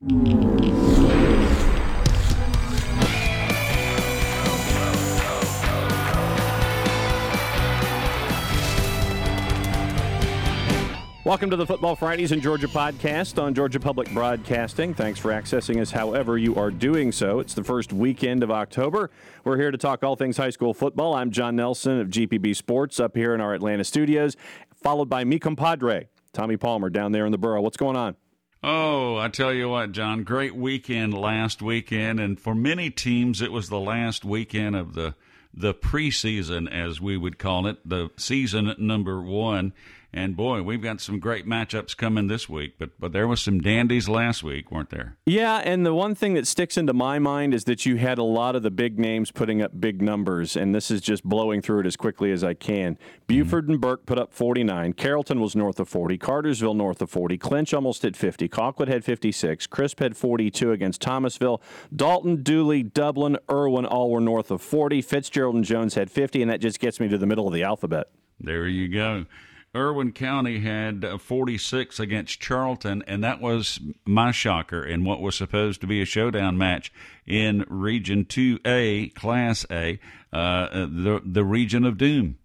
Welcome to the Football Fridays in Georgia podcast on Georgia Public Broadcasting. Thanks for accessing us however you are doing so. It's the first weekend of October. We're here to talk all things high school football. I'm John Nelson of GPB Sports up here in our Atlanta studios, followed by me compadre, Tommy Palmer down there in the borough. What's going on? Oh, I tell you what, John, great weekend last weekend, and for many teams, it was the last weekend of the the preseason, as we would call it, the season number one. And boy, we've got some great matchups coming this week, but but there was some dandies last week, weren't there? Yeah, and the one thing that sticks into my mind is that you had a lot of the big names putting up big numbers, and this is just blowing through it as quickly as I can. Buford mm-hmm. and Burke put up 49. Carrollton was north of 40. Cartersville north of 40. Clinch almost hit 50. Colquitt had 56. Crisp had 42 against Thomasville. Dalton, Dooley, Dublin, Irwin all were north of 40. Fitzgerald and Jones had 50, and that just gets me to the middle of the alphabet. There you go. Irwin County had uh, 46 against Charlton, and that was my shocker in what was supposed to be a showdown match in Region 2A, Class A, uh, the, the region of doom.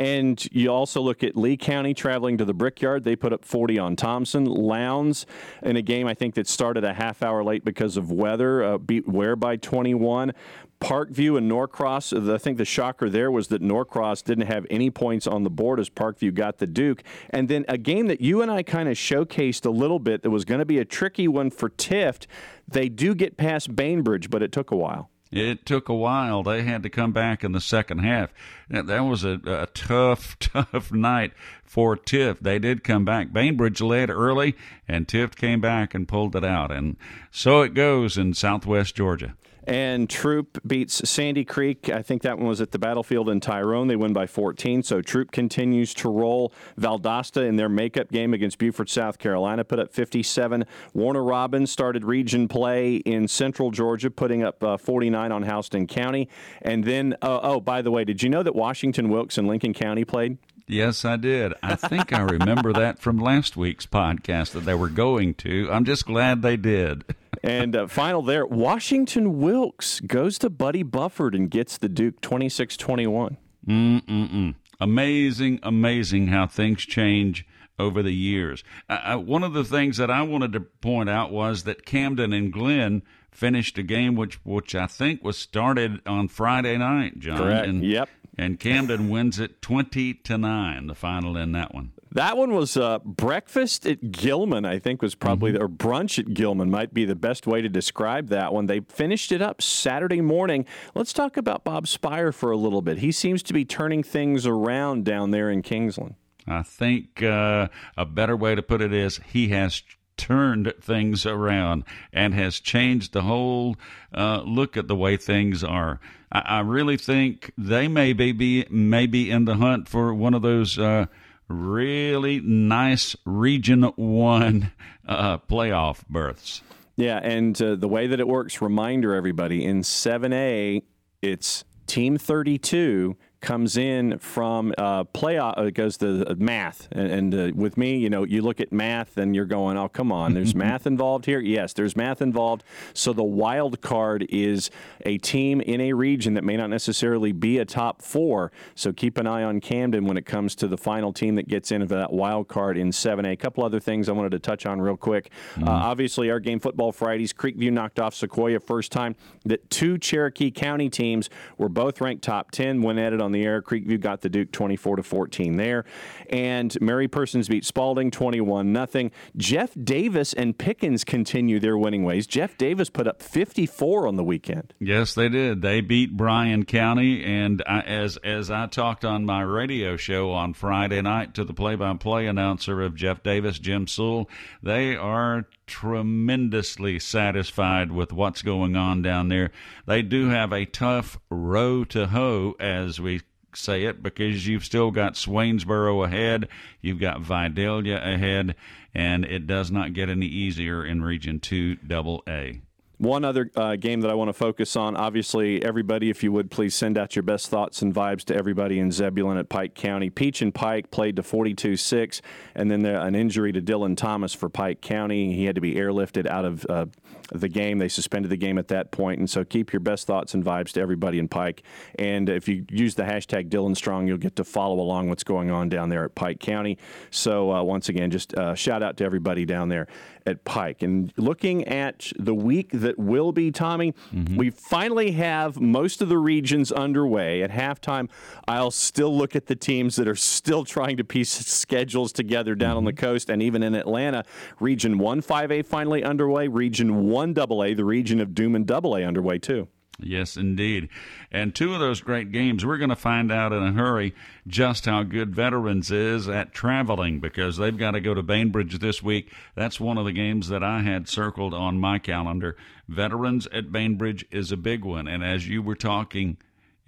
And you also look at Lee County traveling to the Brickyard. They put up 40 on Thompson. Lowndes, in a game I think that started a half hour late because of weather, uh, beat Ware by 21. Parkview and Norcross. I think the shocker there was that Norcross didn't have any points on the board as Parkview got the Duke. And then a game that you and I kind of showcased a little bit that was going to be a tricky one for Tift. They do get past Bainbridge, but it took a while. It took a while. They had to come back in the second half. That was a, a tough, tough night for Tift. They did come back. Bainbridge led early, and Tift came back and pulled it out. And so it goes in southwest Georgia. And Troup beats Sandy Creek. I think that one was at the battlefield in Tyrone. They win by 14. So Troup continues to roll. Valdosta in their makeup game against Beaufort, South Carolina, put up 57. Warner Robins started region play in Central Georgia, putting up uh, 49 on Houston County. And then, uh, oh, by the way, did you know that Washington Wilkes and Lincoln County played? Yes, I did. I think I remember that from last week's podcast that they were going to. I'm just glad they did. and uh, final there, Washington Wilkes goes to Buddy Bufford and gets the Duke 26 21. Mm-mm-mm. Amazing, amazing how things change over the years. Uh, one of the things that I wanted to point out was that Camden and Glynn finished a game which which I think was started on Friday night, John. Correct. And, yep and Camden wins it 20 to 9, the final in that one. That one was uh, breakfast at Gilman, I think was probably, mm-hmm. or brunch at Gilman might be the best way to describe that one. They finished it up Saturday morning. Let's talk about Bob Sphire for a little bit. He seems to be turning things around down there in Kingsland. I think uh, a better way to put it is he has turned things around and has changed the whole uh, look at the way things are. I, I really think they may be, be maybe in the hunt for one of those uh, really nice Region One uh, playoff berths. Yeah, and uh, the way that it works, reminder everybody in 7A, it's Team 32 comes in from uh, playoff. It goes to math, and, and uh, with me, you know, you look at math and you're going, "Oh, come on, there's math involved here." Yes, there's math involved. So the wild card is a team in a region that may not necessarily be a top four. So keep an eye on Camden when it comes to the final team that gets into that wild card in 7A. A couple other things I wanted to touch on real quick. Mm-hmm. Uh, obviously, our game football Fridays, Creekview knocked off Sequoyah first time that two Cherokee County teams were both ranked top 10 when added on on the air. Creekview got the Duke 24 to 14 there. And Mary Persons beat Spalding 21 nothing. Jeff Davis and Pickens continue their winning ways. Jeff Davis put up 54 on the weekend. Yes, they did. They beat Bryan County and I, as as I talked on my radio show on Friday night to the play-by-play announcer of Jeff Davis, Jim Sewell, they are tremendously satisfied with what's going on down there. They do have a tough row to hoe, as we say it, because you've still got Swainsboro ahead, you've got Vidalia ahead, and it does not get any easier in Region 2 Double A. One other uh, game that I want to focus on, obviously, everybody, if you would please send out your best thoughts and vibes to everybody in Zebulon at Pike County. Peach and Pike played to 42 6, and then there, an injury to Dylan Thomas for Pike County. He had to be airlifted out of uh, the game. They suspended the game at that point, and so keep your best thoughts and vibes to everybody in Pike. And if you use the hashtag Dylan Strong, you'll get to follow along what's going on down there at Pike County. So, uh, once again, just uh, shout out to everybody down there at Pike. And looking at the week that will be, Tommy, mm-hmm. we finally have most of the regions underway. At halftime, I'll still look at the teams that are still trying to piece schedules together down mm-hmm. on the mm-hmm. coast and even in Atlanta. Region 1 5A finally underway, Region 1 AA, the region of Doom and AA underway too. Yes, indeed. And two of those great games, we're going to find out in a hurry just how good Veterans is at traveling because they've got to go to Bainbridge this week. That's one of the games that I had circled on my calendar. Veterans at Bainbridge is a big one. And as you were talking,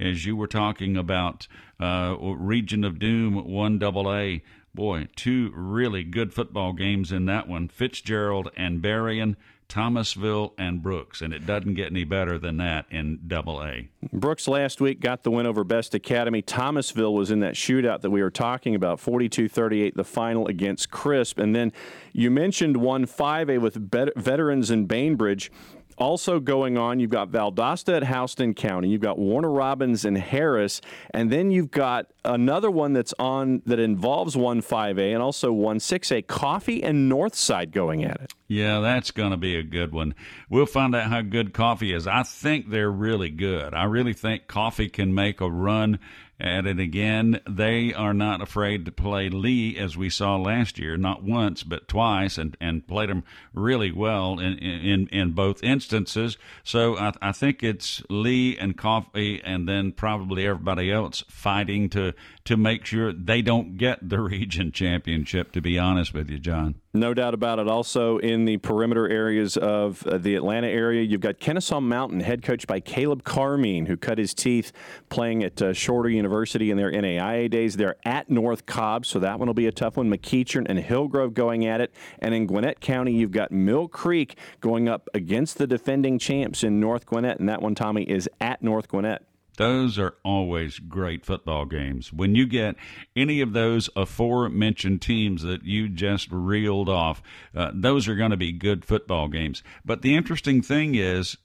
as you were talking about uh, Region of Doom 1AA, boy, two really good football games in that one. Fitzgerald and Berrien. Thomasville and Brooks, and it doesn't get any better than that in Double A. Brooks last week got the win over Best Academy. Thomasville was in that shootout that we were talking about, 42-38, the final against Crisp. And then you mentioned one 5A with veterans in Bainbridge. Also going on, you've got Valdosta at Houston County, you've got Warner Robins and Harris, and then you've got another one that's on that involves one 5A and also one 6A, Coffee and Northside going at it. Yeah, that's going to be a good one. We'll find out how good Coffee is. I think they're really good. I really think Coffee can make a run at it again. They are not afraid to play Lee as we saw last year, not once but twice, and, and played them really well in in, in both instances. So I, I think it's Lee and Coffee, and then probably everybody else fighting to to make sure they don't get the region championship. To be honest with you, John. No doubt about it. Also, in the perimeter areas of uh, the Atlanta area, you've got Kennesaw Mountain, head coached by Caleb Carmine, who cut his teeth playing at uh, Shorter University in their NAIA days. They're at North Cobb, so that one will be a tough one. McEachern and Hillgrove going at it. And in Gwinnett County, you've got Mill Creek going up against the defending champs in North Gwinnett, and that one, Tommy, is at North Gwinnett. Those are always great football games. When you get any of those aforementioned teams that you just reeled off, uh, those are going to be good football games. But the interesting thing is,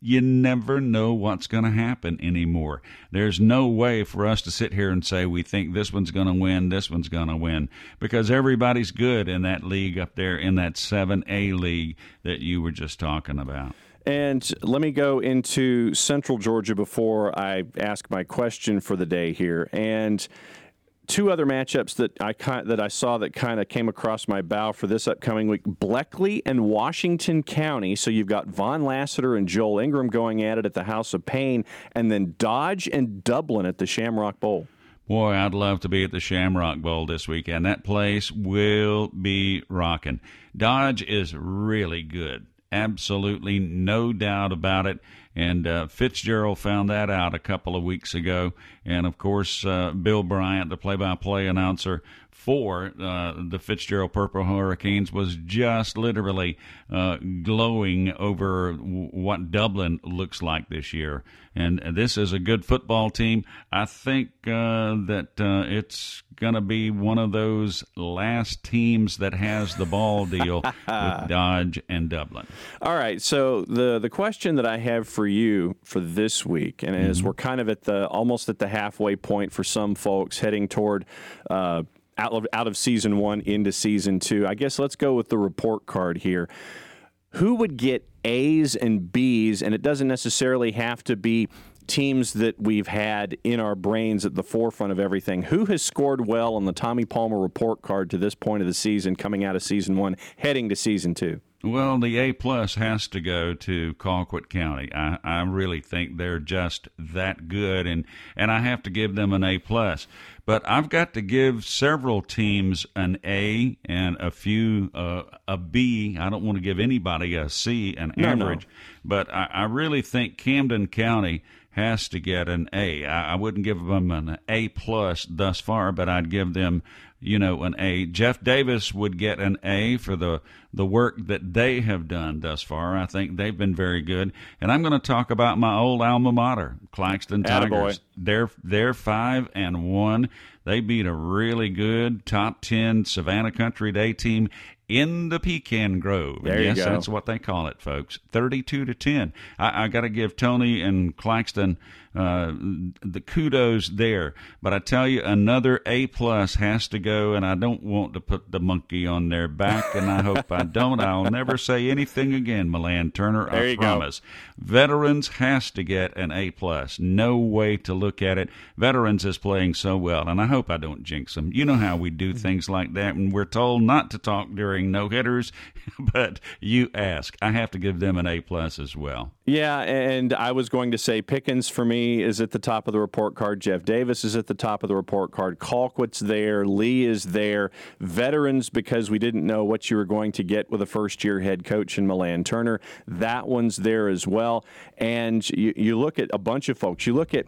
you never know what's going to happen anymore. There's no way for us to sit here and say we think this one's going to win, this one's going to win, because everybody's good in that league up there, in that 7A league that you were just talking about. And let me go into Central Georgia before I ask my question for the day here. And two other matchups that I that I saw that kind of came across my bow for this upcoming week: Bleckley and Washington County. So you've got Von Lassiter and Joel Ingram going at it at the House of Pain, and then Dodge and Dublin at the Shamrock Bowl. Boy, I'd love to be at the Shamrock Bowl this weekend. That place will be rocking. Dodge is really good. Absolutely no doubt about it. And uh, Fitzgerald found that out a couple of weeks ago. And of course, uh, Bill Bryant, the play by play announcer for uh, the Fitzgerald Purple Hurricanes, was just literally uh, glowing over w- what Dublin looks like this year. And this is a good football team. I think uh, that uh, it's going to be one of those last teams that has the ball deal with Dodge and Dublin. All right. So the the question that I have for you for this week, and mm-hmm. as we're kind of at the almost at the halfway point for some folks, heading toward. Uh, out of, out of season one into season two. I guess let's go with the report card here who would get A's and B's, and it doesn't necessarily have to be teams that we've had in our brains at the forefront of everything. Who has scored well on the Tommy Palmer report card to this point of the season, coming out of season one, heading to season two? Well, the A plus has to go to Colquitt County. I, I really think they're just that good, and and I have to give them an A plus. But I've got to give several teams an A and a few uh, a B. I don't want to give anybody a C, an no, average. No. But I, I really think Camden County has to get an A. I, I wouldn't give them an A plus thus far, but I'd give them you know, an A. Jeff Davis would get an A for the the work that they have done thus far. I think they've been very good. And I'm going to talk about my old alma mater, Claxton Tigers. Attaboy. They're they're five and one. They beat a really good top ten Savannah Country Day team in the Pecan Grove. There yes, that's what they call it, folks. Thirty-two to ten. I, I got to give Tony and Claxton uh, the kudos there. But I tell you, another A plus has to go, and I don't want to put the monkey on their back, and I hope I don't. I'll never say anything again, Milan Turner. There I you go. promise. Veterans has to get an A plus. No way to look at it. Veterans is playing so well, and I hope I don't jinx them. You know how we do mm-hmm. things like that, and we're told not to talk during no hitters, but you ask. I have to give them an A plus as well. Yeah, and I was going to say Pickens for me is at the top of the report card. Jeff Davis is at the top of the report card. Colquitt's there. Lee is there. Veterans, because we didn't know what you were going to get with a first year head coach in Milan Turner. That one's there as well. And you, you look at a bunch of folks. You look at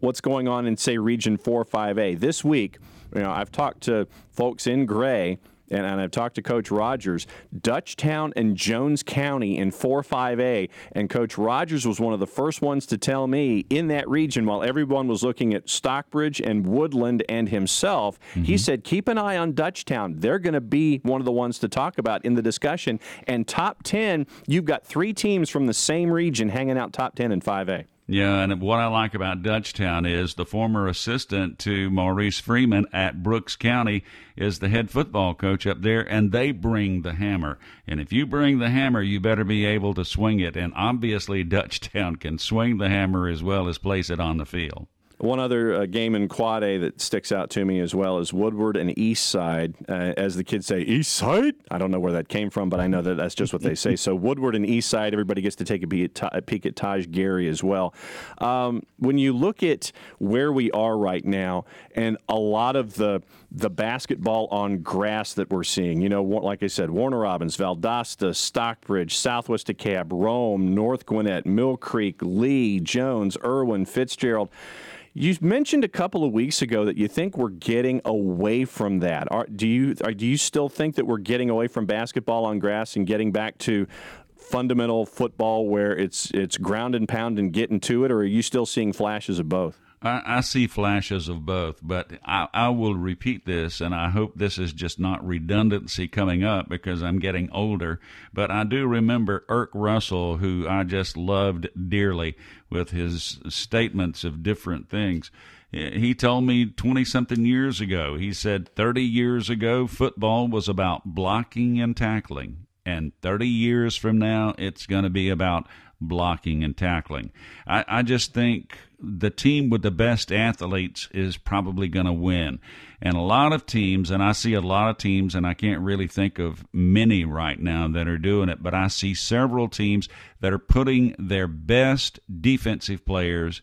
what's going on in, say, Region 4 5A. This week, you know, I've talked to folks in Gray and, and I've talked to Coach Rogers, Dutchtown and Jones County in 4 5A. And Coach Rogers was one of the first ones to tell me in that region, while everyone was looking at Stockbridge and Woodland and himself, he mm-hmm. said, keep an eye on Dutchtown. They're going to be one of the ones to talk about in the discussion. And top 10, you've got three teams from the same region hanging out top 10 in 5A. Yeah, and what I like about Dutchtown is the former assistant to Maurice Freeman at Brooks County is the head football coach up there, and they bring the hammer. And if you bring the hammer, you better be able to swing it. And obviously, Dutchtown can swing the hammer as well as place it on the field. One other uh, game in Quad A that sticks out to me as well is Woodward and East Side. Uh, as the kids say, East Side? I don't know where that came from, but I know that that's just what they say. So Woodward and East Side, everybody gets to take a peek at, a peek at Taj Gary as well. Um, when you look at where we are right now and a lot of the the basketball on grass that we're seeing, you know, like I said, Warner Robins, Valdosta, Stockbridge, Southwest DeKalb, Rome, North Gwinnett, Mill Creek, Lee, Jones, Irwin, Fitzgerald. You mentioned a couple of weeks ago that you think we're getting away from that. Are, do you are, do you still think that we're getting away from basketball on grass and getting back to fundamental football where it's it's ground and pound and getting to it, or are you still seeing flashes of both? I, I see flashes of both, but I, I will repeat this, and I hope this is just not redundancy coming up because I'm getting older. But I do remember Erk Russell, who I just loved dearly with his statements of different things. He told me 20 something years ago, he said 30 years ago, football was about blocking and tackling. And 30 years from now, it's going to be about blocking and tackling. I, I just think the team with the best athletes is probably going to win. And a lot of teams, and I see a lot of teams, and I can't really think of many right now that are doing it, but I see several teams that are putting their best defensive players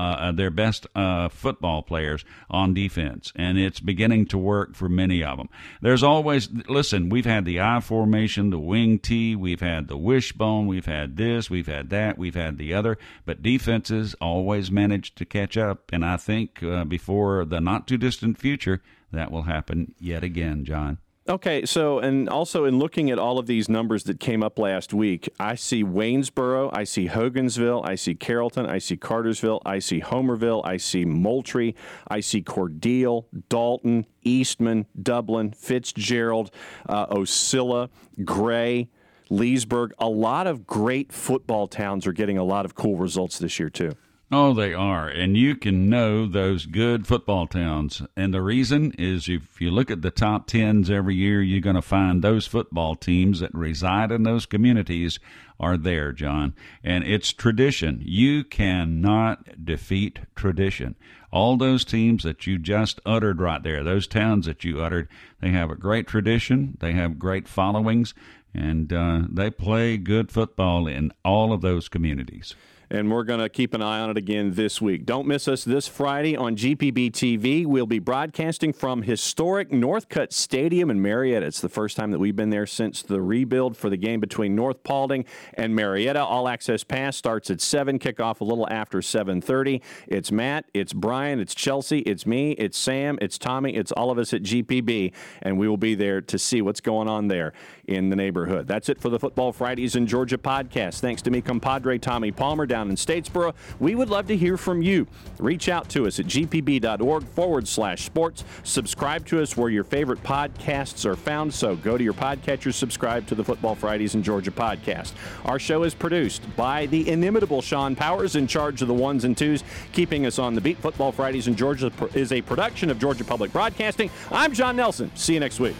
uh, their best uh, football players on defense, and it's beginning to work for many of them. There's always, listen, we've had the I formation, the wing T, we've had the wishbone, we've had this, we've had that, we've had the other, but defenses always manage to catch up, and I think uh, before the not too distant future, that will happen yet again, John. Okay, so and also in looking at all of these numbers that came up last week, I see Waynesboro, I see Hogansville, I see Carrollton, I see Cartersville, I see Homerville, I see Moultrie, I see Cordele, Dalton, Eastman, Dublin, Fitzgerald, uh, Osceola, Gray, Leesburg. A lot of great football towns are getting a lot of cool results this year too. Oh, they are. And you can know those good football towns. And the reason is if you look at the top tens every year, you're going to find those football teams that reside in those communities are there, John. And it's tradition. You cannot defeat tradition. All those teams that you just uttered right there, those towns that you uttered, they have a great tradition, they have great followings, and uh, they play good football in all of those communities. And we're going to keep an eye on it again this week. Don't miss us this Friday on GPB TV. We'll be broadcasting from historic Northcutt Stadium in Marietta. It's the first time that we've been there since the rebuild for the game between North Paulding and Marietta. All Access Pass starts at 7, kickoff a little after 7:30. It's Matt, it's Brian, it's Chelsea, it's me, it's Sam, it's Tommy, it's all of us at GPB, and we will be there to see what's going on there in the neighborhood. That's it for the Football Fridays in Georgia podcast. Thanks to me, compadre Tommy Palmer down in Statesboro. We would love to hear from you. Reach out to us at gpb.org forward slash sports. Subscribe to us where your favorite podcasts are found. So go to your podcatcher, subscribe to the Football Fridays in Georgia podcast. Our show is produced by the inimitable Sean Powers in charge of the ones and twos, keeping us on the beat. Football Fridays in Georgia is a production of Georgia Public Broadcasting. I'm John Nelson. See you next week.